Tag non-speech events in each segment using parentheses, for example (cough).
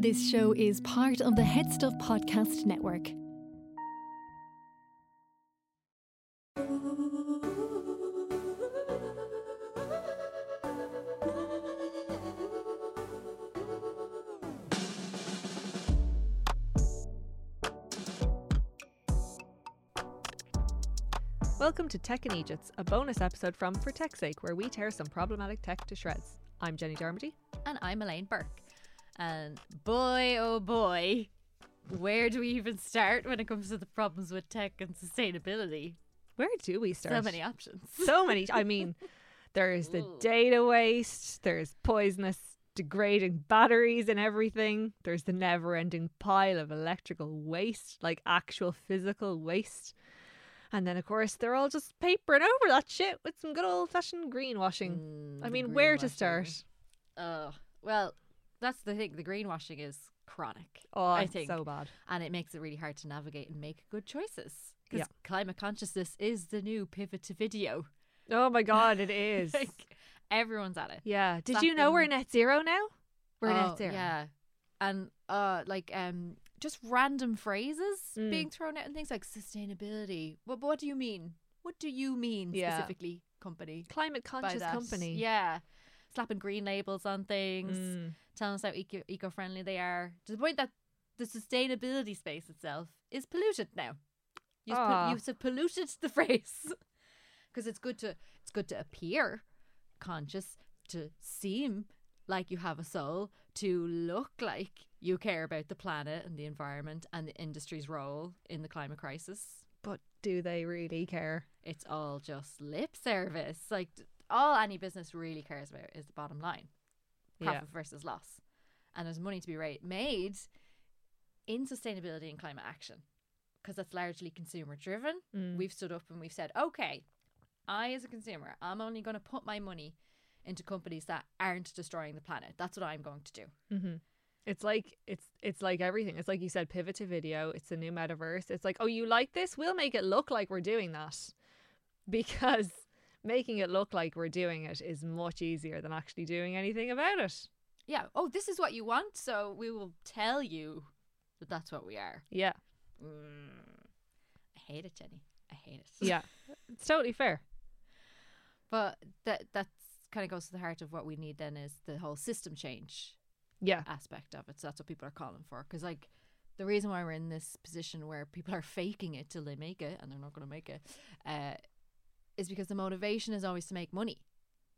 This show is part of the Headstuff Podcast Network. Welcome to Tech and Egypts, a bonus episode from For Tech's Sake, where we tear some problematic tech to shreds. I'm Jenny Darmody. And I'm Elaine Burke. And boy, oh boy, where do we even start when it comes to the problems with tech and sustainability? Where do we start? So many options. So many. I mean, (laughs) there's the data waste, there's poisonous, degrading batteries and everything, there's the never ending pile of electrical waste, like actual physical waste. And then, of course, they're all just papering over that shit with some good old fashioned greenwashing. Mm, I mean, where to start? Oh, well, that's the thing. The greenwashing is chronic. Oh, I it's think. so bad. And it makes it really hard to navigate and make good choices. Yeah. Climate consciousness is the new pivot to video. Oh my God, it (laughs) is. like, everyone's at it. yeah. Did you know we're Slapping- net zero now? We're Oh, net zero. Yeah. And uh like um just random phrases Mm. being thrown out and things like sustainability. What what do you mean? What do you mean Yeah. specifically, company? Climate conscious company. Yeah. Slapping green labels on things, Mm. telling us how eco eco friendly they are. To the point that the sustainability space itself is polluted now. You've, pol- Ah. you've polluted the (laughs) phrase. Because it's good to it's good to appear conscious, to seem like you have a soul, to look like you care about the planet and the environment and the industry's role in the climate crisis. But do they really care? It's all just lip service. Like all any business really cares about is the bottom line, profit Yeah. versus loss, and there's money to be ra- made in sustainability and climate action because that's largely consumer driven. Mm. We've stood up and we've said, okay, I as a consumer, I'm only going to put my money into companies that aren't destroying the planet. That's what I'm going to do. Mm-hmm. It's like it's it's like everything. It's like you said, pivot to video. It's the new metaverse. It's like, oh, you like this? We'll make it look like we're doing that, (laughs) because making it look like we're doing it is much easier than actually doing anything about it. Yeah. Oh, this is what you want, so we will tell you that that's what we are. Yeah, Mm. I hate it, Jenny. I hate it. yeah, (laughs) it's totally fair. But that that's kind of goes to the heart of what we need then is the whole system change Yeah, aspect of it. So that's what people are calling for. Because like the reason why we're in this position where people are (laughs) faking it till they make it, and they're not going to make it, uh, is because the motivation is always to make money.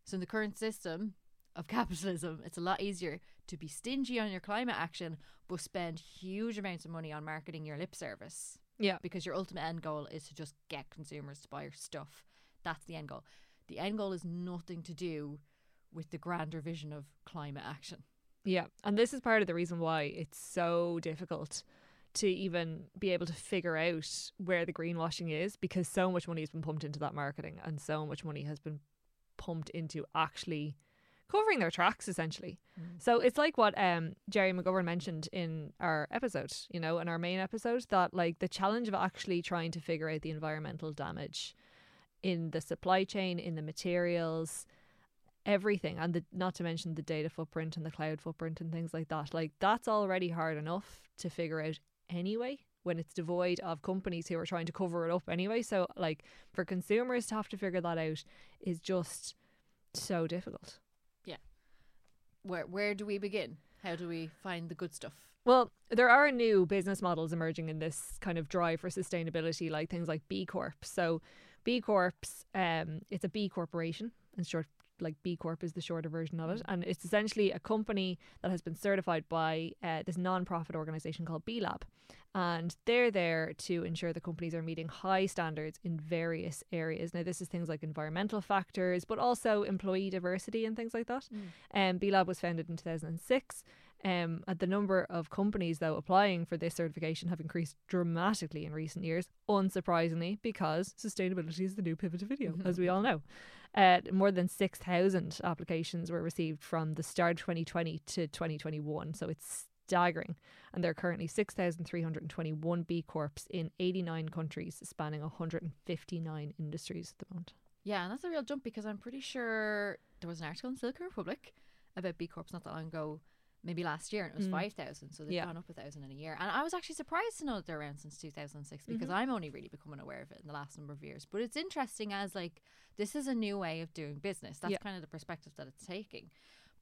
So in the current system of (laughs) capitalism, it's a lot easier to be stingy on your climate action, but spend huge amounts of money on marketing your lip service yeah, because your ultimate end goal is to just get consumers to buy your stuff. That's the end goal. The end goal is nothing to do with the grander vision of climate action. yeah. And this is part of the reason why it's so difficult to even be able to figure out where the greenwashing is, because so much money has been pumped into that marketing, and so much money has been pumped into actually covering their tracks essentially. So it's like what um Gerry McGovern mentioned in our episode, you know, in our main episode, that like the challenge of actually trying to figure out the environmental damage in the supply chain, in the materials, everything, and the, not to mention the data footprint and the cloud footprint and things like that. Like that's already hard enough to figure out anyway when it's devoid of companies who are trying to cover it up anyway. So like for consumers to have to figure that out is just so difficult. Yeah. Where where do we begin? How do we find the good stuff? Well, there are new business models emerging in this kind of drive for sustainability, like things like B Corp. So, B Corps, um, it's a B corporation, in short, like B Corp is the shorter version of it, and it's essentially a company that has been certified by uh, this non-profit organization called B Lab, and they're there to ensure the companies are meeting high standards in various areas. Now, this is things like environmental factors, but also employee diversity and things like that. Um, B Lab was founded in 2006. Um, uh, the number of companies, though, applying for this certification have increased dramatically in recent years, unsurprisingly, because sustainability is the new pivot to video, as we (laughs) all know. Uh, more than 6,000 applications were received from the start of 2020 to 2021, so it's staggering. And there are currently 6,321 B Corps in 89 countries, spanning 159 industries at the moment. Yeah, and that's a real jump because I'm pretty sure there was an article in Silicon Republic about B Corps not that long ago, maybe last year and it was Mm. 5,000. So they've Yeah. gone up a thousand in a year. And I was actually surprised to know that they're around since 2006 because Mhm. I'm only really becoming aware of it in the last number of years. But it's interesting as like this is a new way of doing business. That's Yeah. kind of the perspective that it's taking.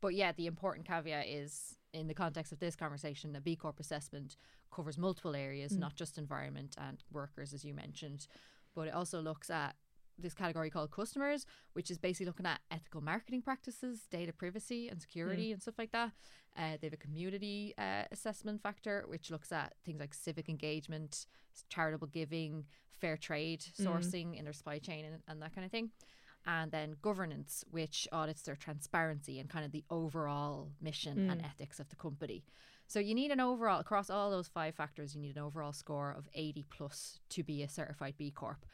But yeah, the important caveat is in the context of this conversation, a B Corp assessment covers multiple areas, Mm. not just environment and workers, as you mentioned, but it also looks at this category called customers, which is basically looking at ethical marketing practices, data privacy and security, and stuff like that. Uh, they have a community uh, assessment factor, which looks at things like civic engagement, charitable giving, fair trade sourcing in their supply chain, and, and that kind of thing. And then governance, which audits their transparency and kind of the overall mission and Mm. ethics of the company. So you need an overall across all those five factors. You need an overall score of eighty plus to be a certified B Corp,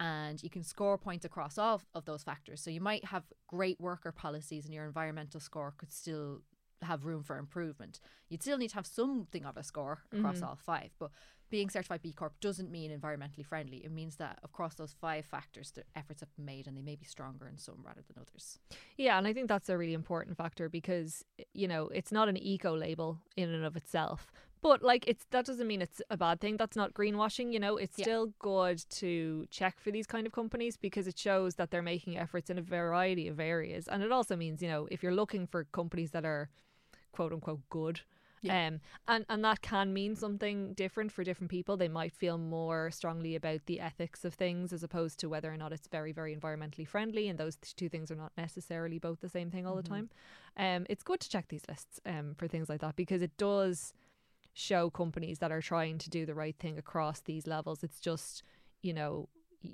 and you can score points across all of- those factors. So you might have great worker policies, and your environmental score could still have room for improvement. You'd still need to have something of a score across Mhm. all five, but being certified B Corp doesn't mean environmentally friendly. It means that across those five factors, the efforts have been made, and they may be stronger in some rather than others. Yeah, and I think that's a really important factor because you know it's not an eco label in and of itself, but like it's that doesn't mean it's a bad thing. That's not greenwashing. You know, it's Yeah. still good to check for these kind of companies because it shows that they're making efforts in a variety of areas, and it also means you know if you're looking for companies that are quote unquote good. Yeah. Um, and, and that can mean something different for different people. They might feel more strongly about the ethics of things as opposed to whether or not it's very, very environmentally friendly. And those two things are not necessarily both the same thing all the Mhm. time. Um, it's good to check these lists um, for things like that because it does show companies that are trying to do the right thing across these levels. It's just, you know,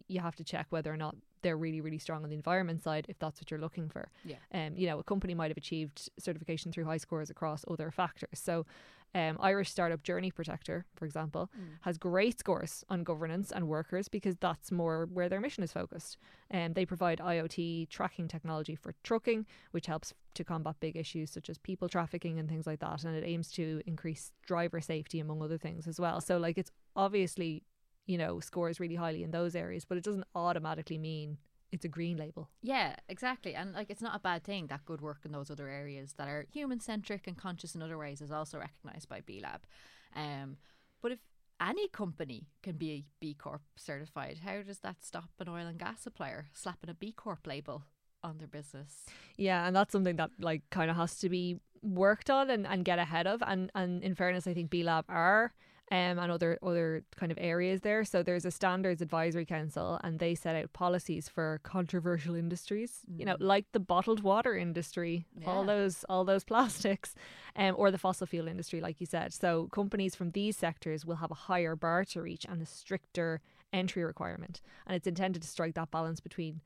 you have to check whether or not they're really, really strong on the environment side if that's what you're looking for. Yeah. Um, you know, a company might have achieved certification through high scores across other factors. So, um, Irish startup Journey Protector, for example, Mm. has great scores on governance and workers because that's more where their mission is focused. And they provide IoT tracking technology for trucking, which helps to combat big issues such as people trafficking and things like that. And it aims to increase driver safety, among other things, as well. So, like, it's obviously, you know, scores really highly in those areas, but it doesn't automatically mean it's a green label. Yeah, exactly. And like it's not a bad thing that good work in those other areas that are human centric and conscious in other ways is also recognised by B Lab. Um, but if any company can be B Corp certified, how does that stop an oil and gas supplier slapping a B Corp label on their business? Yeah, and that's something that like kind of has to be worked on and, and get ahead of. And and in fairness, I think B Lab are um and other other kind of areas there. So there's a standards advisory council, and they set out policies for controversial industries. You know, Mm. like the bottled water industry, all those all those (laughs) plastics, um, or the fossil fuel industry, like you said. So companies from these sectors will have a higher bar to reach and a stricter entry requirement, and it's intended to strike that balance between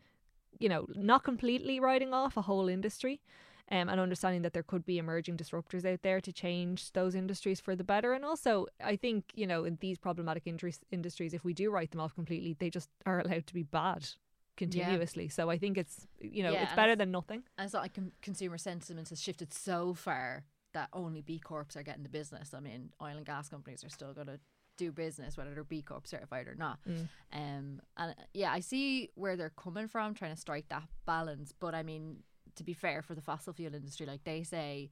you know, not completely writing off a whole industry. Um, and understanding that there could be emerging disruptors out there to change those industries for the better. And also, I think, you know, in these problematic industries, industries, if we do write them off completely, they just are allowed to be bad continuously. So I think it's, you know, Yeah, it's better than nothing. And it's not like consumer sentiment has shifted so far that only B Corps are getting the business. I mean, oil and gas companies are still going to do business whether they're B Corp certified or not. Mm. Um, and yeah, I see where they're coming from, trying to strike that balance. But I mean, to be fair, for the fossil fuel industry, like they say,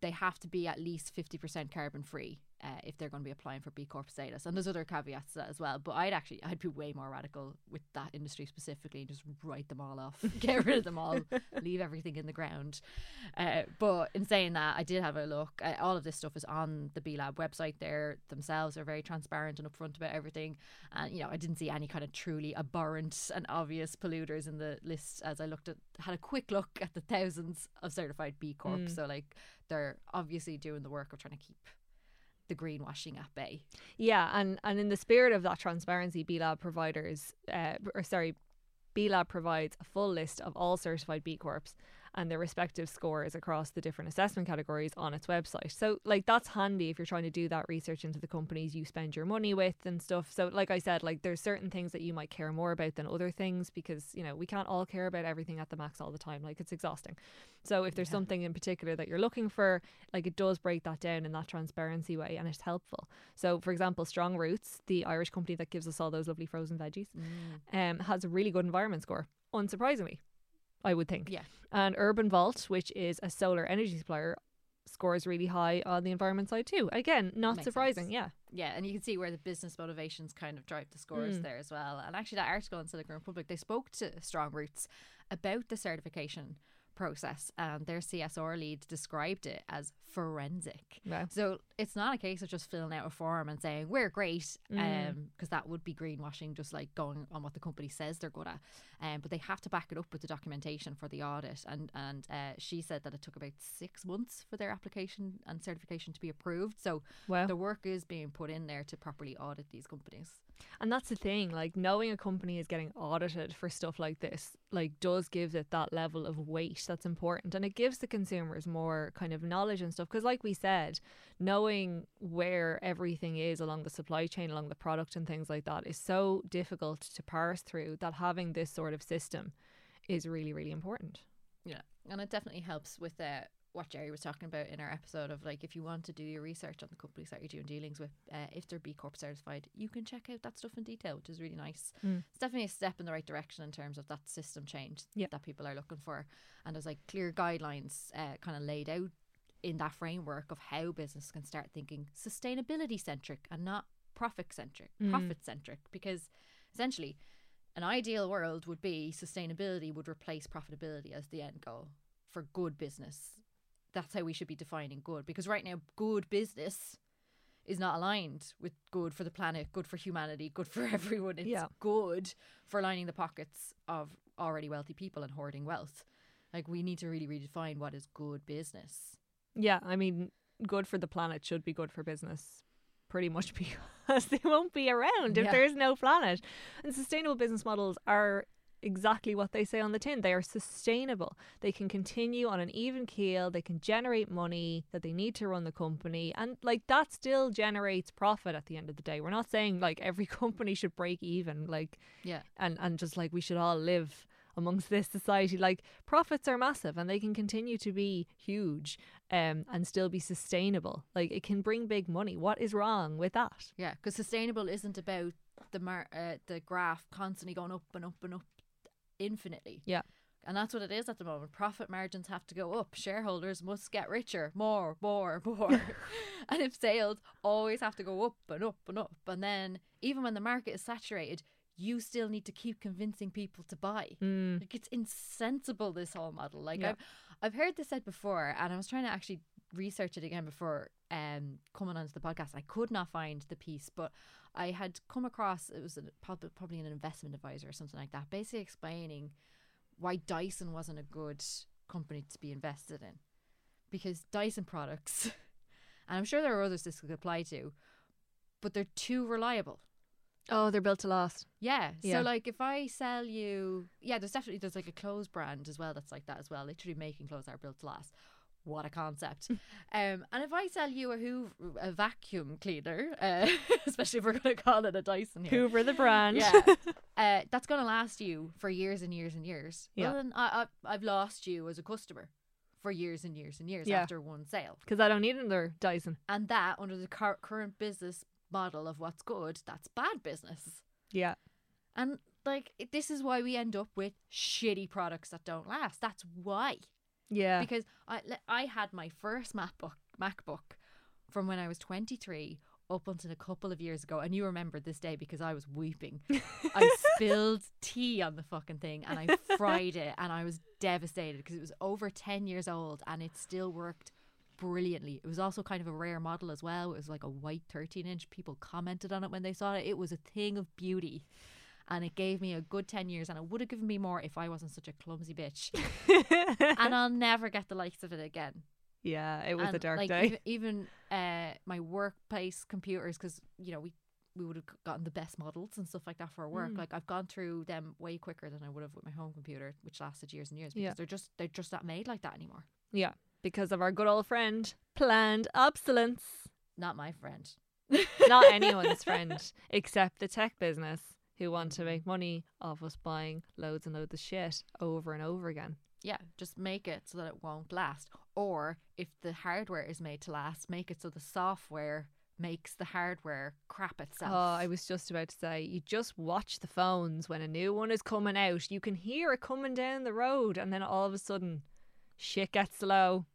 they have to be at least fifty percent carbon free uh, if they're going to be applying for B Corp status. And there's other caveats to that as well. But I'd actually, I'd be way more radical with that industry specifically, and just write them all off, (laughs) get rid of them all, (laughs) leave everything in the ground. Uh, but in saying that, I did have a look. Uh, all of this stuff is on the B Lab website. There themselves are very transparent and upfront about everything. And you know, I didn't see any kind of truly abhorrent and obvious polluters in the list as I looked at had a quick look at the thousands of certified B Corp. Mm. So like they're obviously doing the work of trying to keep the greenwashing at bay. Yeah, and and in the spirit of that transparency, B Lab providers, uh, or sorry, B Lab provides a full list of all certified B Corps and their respective scores across the different assessment categories on its website. So, like, that's handy if you're trying to do that research into the companies you spend your money with and stuff. So, like I said, like, there's certain things that you might care more about than other things because, you know, we can't all care about everything at the max all the time. Like, it's exhausting. So, if there's Yeah. something in particular that you're looking for, like, it does break that down in that transparency way and it's helpful. So, for example, Strong Roots, the Irish company that gives us all those lovely frozen veggies, um, has a really good environment score, unsurprisingly, I would think. Yeah. And UrbanVolt, which is a solar energy supplier, scores really high on the environment side too. Again, not Makes surprising. sense. Yeah. Yeah, and you can see where the business motivations kind of drive the scores Mm. there as well. And actually, that article in Silicon Republic, they spoke to Strong Roots about the certification process, and their CSR lead described it as forensic. So it's not a case of just filling out a form and saying we're great, um, Mm. because that would be greenwashing, just like going on what the company says they're good at. Um, but they have to back it up with the documentation for the audit. And and uh, she said that it took about six months for their application and certification to be approved. So Wow. the work is being put in there to properly audit these companies. And that's the thing, like knowing a company is getting audited for stuff like this, like does give it that level of weight that's important. And it gives the consumers more kind of knowledge and stuff. Because, like we said, knowing where everything is along the supply chain, along the product and things like that is so difficult to parse through that having this sort of system is really, really important. Yeah, and it definitely helps with uh, what Gerry was talking about in our episode of like if you want to do your research on the companies that you're doing dealings with, uh, if they're B Corp certified, you can check out that stuff in detail, which is really nice. Mm. It's definitely a step in the right direction in terms of that system change Yeah. that people are looking for, and there's like clear guidelines uh, kind of laid out in that framework of how business can start thinking sustainability centric and not profit centric, Mm. profit centric, because essentially an ideal world would be sustainability would replace profitability as the end goal for good business. That's how we should be defining good because right now, good business is not aligned with good for the planet, good for humanity, (laughs) good for everyone. It's Yeah. good for lining the pockets of already wealthy people and hoarding wealth. Like, we need to really redefine what is good business. Yeah, I mean, good for the planet should be good for business, pretty much (laughs) because they won't be around if Yeah. there's no planet. And sustainable business models are exactly what they say on the tin. They are sustainable. They can continue on an even keel. They can generate money that they need to run the company. And like that still generates profit at the end of the day. We're not saying like every (laughs) company should break even, like Yeah. and, and just like we should all live amongst this society. Like profits are massive and they can continue to be huge um and still be sustainable. Like it can bring big money. What is wrong with that? Yeah, because sustainable isn't about the mar- uh, the graph constantly going up and up and up infinitely. Yeah. And that's what it is at the moment. Profit margins have to go up. Shareholders must get richer. More, more, (laughs) more. (laughs) and if sales always have to go up and up and up. And then even when the market is saturated, you still need to keep convincing people to buy. Mm. Like it's insensible this whole model. Like Yeah. I've I've heard this said before and I was trying to actually research it again before um coming onto the podcast. I could not find the piece, but I had come across it was a, probably an investment advisor or something like that, basically explaining why Dyson wasn't a good company to be invested in. Because Dyson products, (laughs) and I'm sure there are others this could apply to, but they're too reliable. Oh, they're built to last. Yeah. Yeah. So like if I sell you yeah, there's definitely there's like a clothes brand as well that's like that as well. Literally making clothes that are built to last. What a concept. um and if I sell you a Hoover a vacuum cleaner, uh, (laughs) especially if we're gonna call it a Dyson here. Hoover the brand. Yeah. (laughs) uh, that's gonna last you for years and years and years. Yeah. Well then I, I I've lost you as a customer for years and years and years Yeah. after one sale. Because I don't need another Dyson. And that under the cur- current business model of what's good, that's bad business. Yeah. And like this is why we end up with shitty products that don't last. That's why. Yeah. Because I I had my first MacBook MacBook from when I was 23 up until a couple of years ago and you remember this day because I was weeping. I (laughs) spilled tea on the fucking thing and I (laughs) fried it and I was devastated because it was over 10 years old and it still worked brilliantly. It was also kind of a rare model as well. It was like a white 13 inch. People commented on it when they saw it. It was a thing of beauty. And it gave me a good 10 years, and it would have given me more if I wasn't such a clumsy bitch. (laughs) and I'll never get the likes of it again. yeah, it was a dark like, day. Even, even uh, my workplace computers, because, you know, we we would have gotten the best models and stuff like that for our work. Mm. Like I've gone through them way quicker than I would have with my home computer, which lasted years and years because Yeah. they're just they're just not made like that anymore. yeah. Because of our good old friend, planned obsolescence. Not my friend. (laughs) Not anyone's friend, except the tech business who want to make money off us buying loads and loads of shit over and over again. Yeah, just make it so that it won't last. Or if the hardware is made to last, make it so the software makes the hardware crap itself. Oh, I was just about to say, you just watch the phones when a new one is coming out. You can hear it coming down the road, and then all of a sudden, shit gets slow.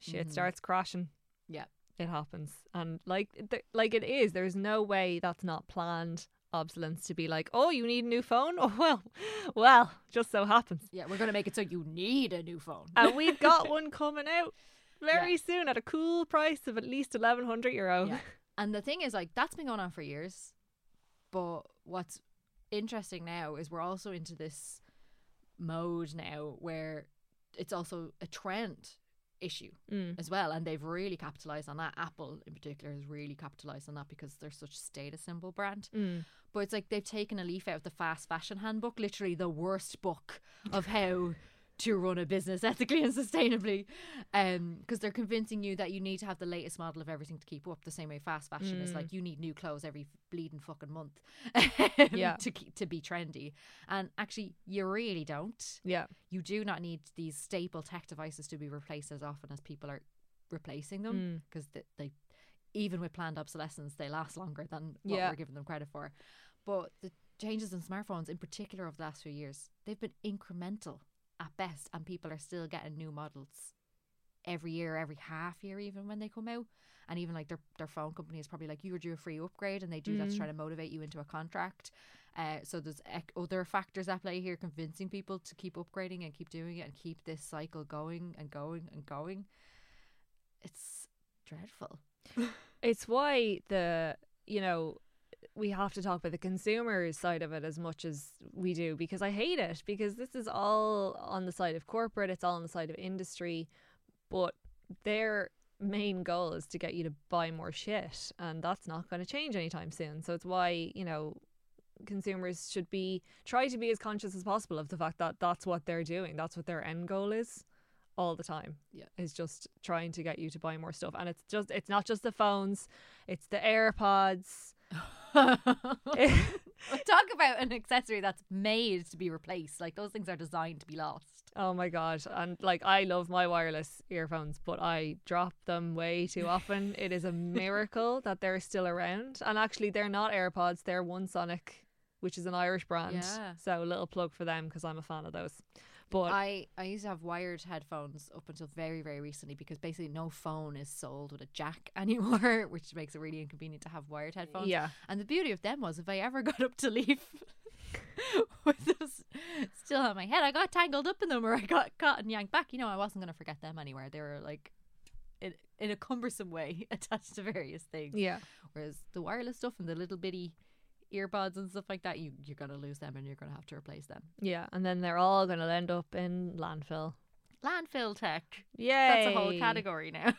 shit Mhm. starts crashing. Yeah. it happens, and like th- like it is. There's no way that's not planned obsolescence to be like, oh, you need a new phone. (laughs) Oh well, well, just so happens, Yeah, we're gonna make it so you need a new phone. and (laughs) we've got one coming out very soon at a cool price of at least eleven hundred euro. Yeah. (laughs) And the thing is, like, that's been going on for years. But what's interesting now is we're also into this mode now where it's also a trend issue Mm. as well. And they've really capitalized on that. Apple, in particular, has really capitalized on that because they're such a status symbol brand. Mm. But it's like they've taken a leaf out of the fast fashion handbook, literally the worst book of how to run a business (laughs) ethically and sustainably. Um, because they're convincing you that you need to have the latest model of everything to keep up. The same way fast fashion is Mm. like you need new clothes every bleeding fucking month, (laughs) Yeah. to keep, to be trendy. And actually, you really don't. Yeah, You do not need these staple tech devices to be replaced as often as people are replacing them Mm. because they, they even with planned obsolescence they last longer than what Yeah. we're giving them credit for but the changes in smartphones in particular over the last few years they've been incremental at best and people are still getting new models every year every half year even when they come out. And even like their, their phone company is probably like you were due a free upgrade and they do that to Mm. try to motivate you into a contract. Uh, so there's ec- other factors at play here convincing people to keep upgrading and keep doing it and keep this cycle going and going and going. It's dreadful. (laughs) It's why the you know we have to talk about the consumer side of it as much as we do because I hate it because this is all on the side of corporate, it's all on the side of industry, but their main goal is to get you to buy more shit, and that's not going to change anytime soon. So it's why you know consumers should be try to be as conscious as possible of the fact that that's what they're doing, that's what their end goal is all the time Yeah. is just trying to get you to buy more stuff and it's just it's not just the phones it's the airpods (laughs) Talk about an accessory that's made to be replaced. Like those things are designed to be lost. oh my god and like i love my wireless earphones but i drop them way too often it is a miracle (laughs) that they're still around and actually they're not airpods they're one sonic which is an irish brand Yeah. so a little plug for them because i'm a fan of those but I, I used to have wired headphones up until very, very recently because basically no phone is sold with a jack (laughs) anymore, which makes it really inconvenient to have wired headphones. yeah And the beauty of them was if I ever (laughs) got up to leave (laughs) with this still on my head, I got tangled up in them or I got caught and yanked back. You know, I wasn't going to forget them anywhere. They were like in, in a cumbersome way attached to various things. yeah Whereas the wireless stuff and the little bitty earbuds and stuff like that, you, you're going to lose them and you're going to have to replace them. yeah and then they're all going to end up in landfill Landfill tech. Yeah. That's a whole category now.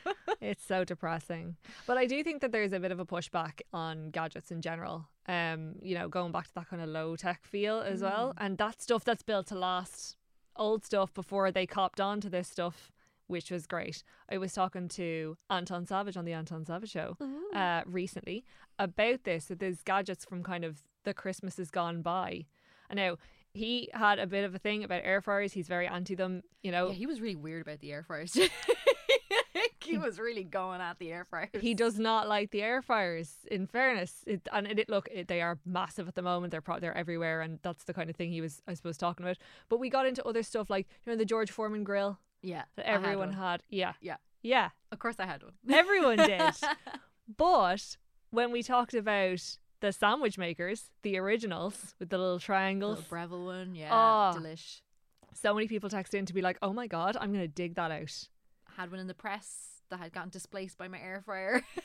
(laughs) it's so depressing. But I do think that there's a bit of a pushback on gadgets in general. Um, you know, going back to that kind of low tech feel as well. Mm. And that stuff that's built to last old stuff before they copped on to this stuff, which was great. I was talking to Anton Savage on the Anton Savage show uh, recently about this, that there's gadgets from kind of the Christmas Christmases gone by. And now he had a bit of a thing about air fryers. He's very anti them, you know. Yeah, he was really weird about the air fryers. (laughs) (laughs) he was really going at the air fryers. He does not like the air fryers. In fairness, it, and it, it- look, it, they are massive at the moment. They're pro- they're everywhere, and that's the kind of thing he was, I suppose, talking about. But we got into other stuff like you know the George Foreman grill Yeah, that I had everyone had. Yeah, Yeah. yeah. Of course, I had one. (laughs) Everyone did. (laughs) But when we talked about the sandwich makers, the originals with the little triangles, Little Breville one, yeah, Oh. delish. so many people texted in to be like, "Oh my god, I'm gonna dig that out." I Had one in the press that had gotten displaced by my air fryer (laughs)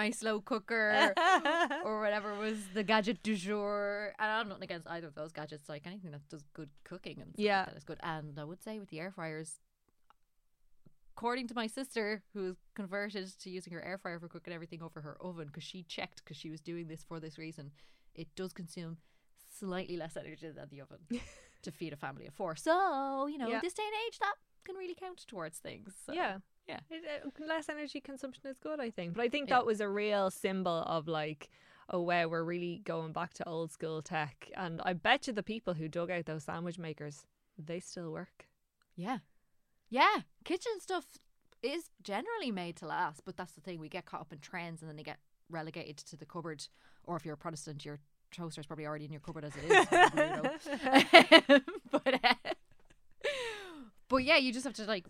my slow cooker (laughs) or whatever was the gadget du jour. And I'm not against either of those gadgets. Like anything that does good cooking and stuff Yeah. like that is good. And I would say with the air fryers, according to my sister, who's converted to using her air fryer for cooking everything over her oven, because she checked because she was doing this for this reason, it does consume slightly less energy than the oven (laughs) to feed a family of four. So you know, Yeah. this day and age, that can really count towards things. So, yeah. Yeah. Uh, less energy consumption is good, I think. But I think Yeah. that was a real symbol of like, oh wow, we're really going back to old school tech. And I bet you the people who dug out those sandwich makers, they still work. Yeah. Yeah. Kitchen stuff is generally made to last, but that's the thing. We get caught up in trends and then they get relegated to the cupboard. Or if you're a Protestant, your toaster is probably already in your cupboard as it is. (laughs) (laughs) but, uh, but yeah, you just have to like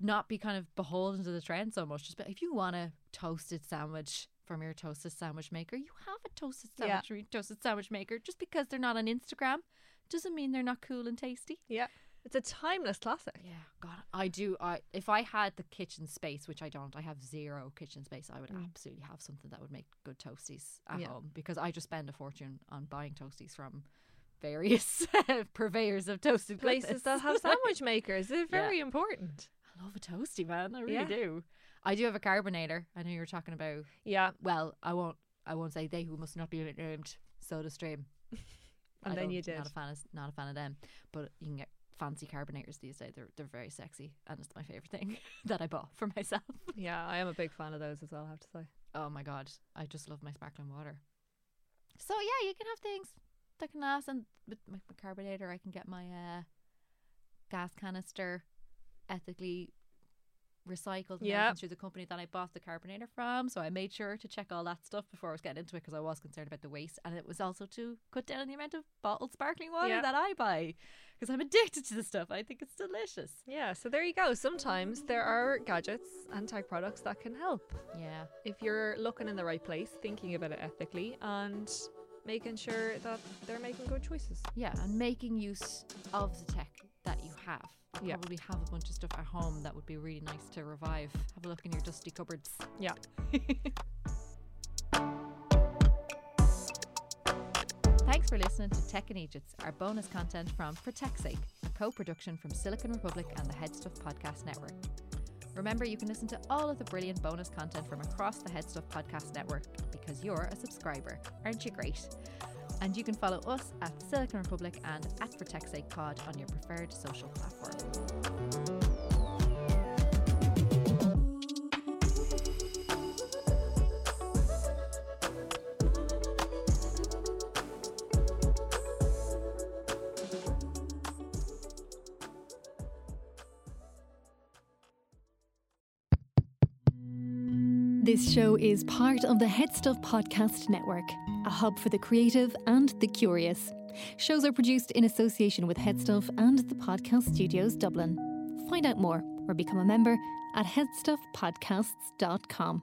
not be kind of beholden to the trend so much. Just if you want a toasted sandwich from your toasted sandwich maker, you have a toasted Yeah. sandwich from your toasted sandwich maker. Just because they're not on Instagram doesn't mean they're not cool and tasty. Yeah. It's a timeless classic. Yeah, God, I do. I if I had the kitchen space, which I don't, I have zero kitchen space. I would absolutely have something that would make good toasties at Mm. Yeah. home because I just spend a fortune on buying toasties from various (laughs) purveyors of toasted Places that have sandwich makers. They're (laughs) very important. I love a toasty, man. I really Yeah. do. I do have a carbonator. I know you were talking about. Yeah. Well, I won't. I won't say they who must not be named. SodaStream. (laughs) And I then you did. Not a fan. Of, not a fan of them. But you can get fancy carbonators these days. They're they're very sexy, and it's my favorite thing (laughs) that I bought for myself. Yeah, I am a big fan of those as well, I have to say. Oh my god, I just love my sparkling water. So yeah, you can have things that can last, and with my, my carbonator, I can get my uh, gas canister ethically recycled Yeah. through the company that I bought the carbonator from. So I made sure to check all that stuff before I was getting into it because I was concerned about the waste, and it was also to cut down on the amount of bottled sparkling water Yeah. that I buy because I'm addicted to the stuff. I think it's delicious. Yeah, so there you go. Sometimes there are gadgets and tech products that can help. Yeah. If you're looking in the right place, thinking about it ethically, and making sure that they're making good choices. Yeah, and making use of the tech that you have. You Yeah. probably have a bunch of stuff at home that would be really nice to revive. Have a look in your dusty cupboards. Yeah. (laughs) Thanks for listening to Tech and Egypts, our bonus content from For Tech's Sake, a co-production from Silicon Republic and the Headstuff Podcast Network. Remember, you can listen to all of the brilliant bonus content from across the Headstuff Podcast Network because you're a subscriber. Aren't you great? And you can follow us at Silicon Republic and at For Tech's Sake Pod on your preferred social platform. This show is part of the Headstuff Podcast Network, a hub for the creative and the curious. Shows are produced in association with Headstuff and the Podcast Studios Dublin. Find out more or become a member at headstuffpodcasts.com.